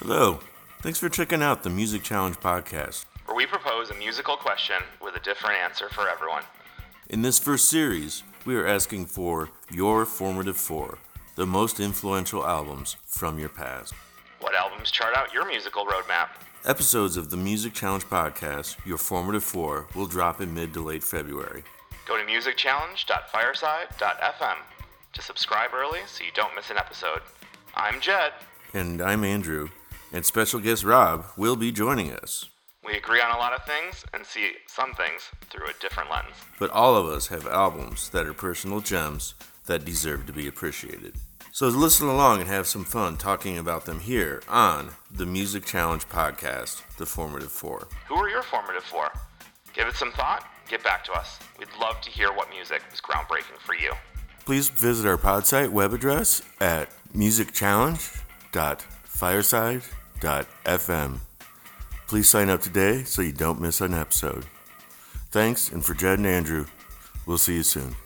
Hello. Thanks for checking out the Music Challenge podcast. where we propose a musical question with a different answer for everyone. In this first series, we are asking for your formative four, the most influential albums from your past. What albums chart out your musical roadmap? Episodes of the Music Challenge podcast, Your Formative Four, will drop in mid to late February. Go to musicchallenge.fireside.fm to subscribe early so you don't miss an episode. I'm Jed. And I'm Andrew, and special guest Rob will be joining us. We agree on a lot of things and see some things through a different lens. But all of us have albums that are personal gems that deserve to be appreciated. So listen along and have some fun talking about them here on the Music Challenge podcast, The Formative Four. Who are your formative four? Give it some thought, get back to us. We'd love to hear what music was groundbreaking for you. Please visit our pod site web address at musicchallenge.fireside.fm. Please sign up today so you don't miss an episode. Thanks, and for Jed and Andrew, we'll see you soon.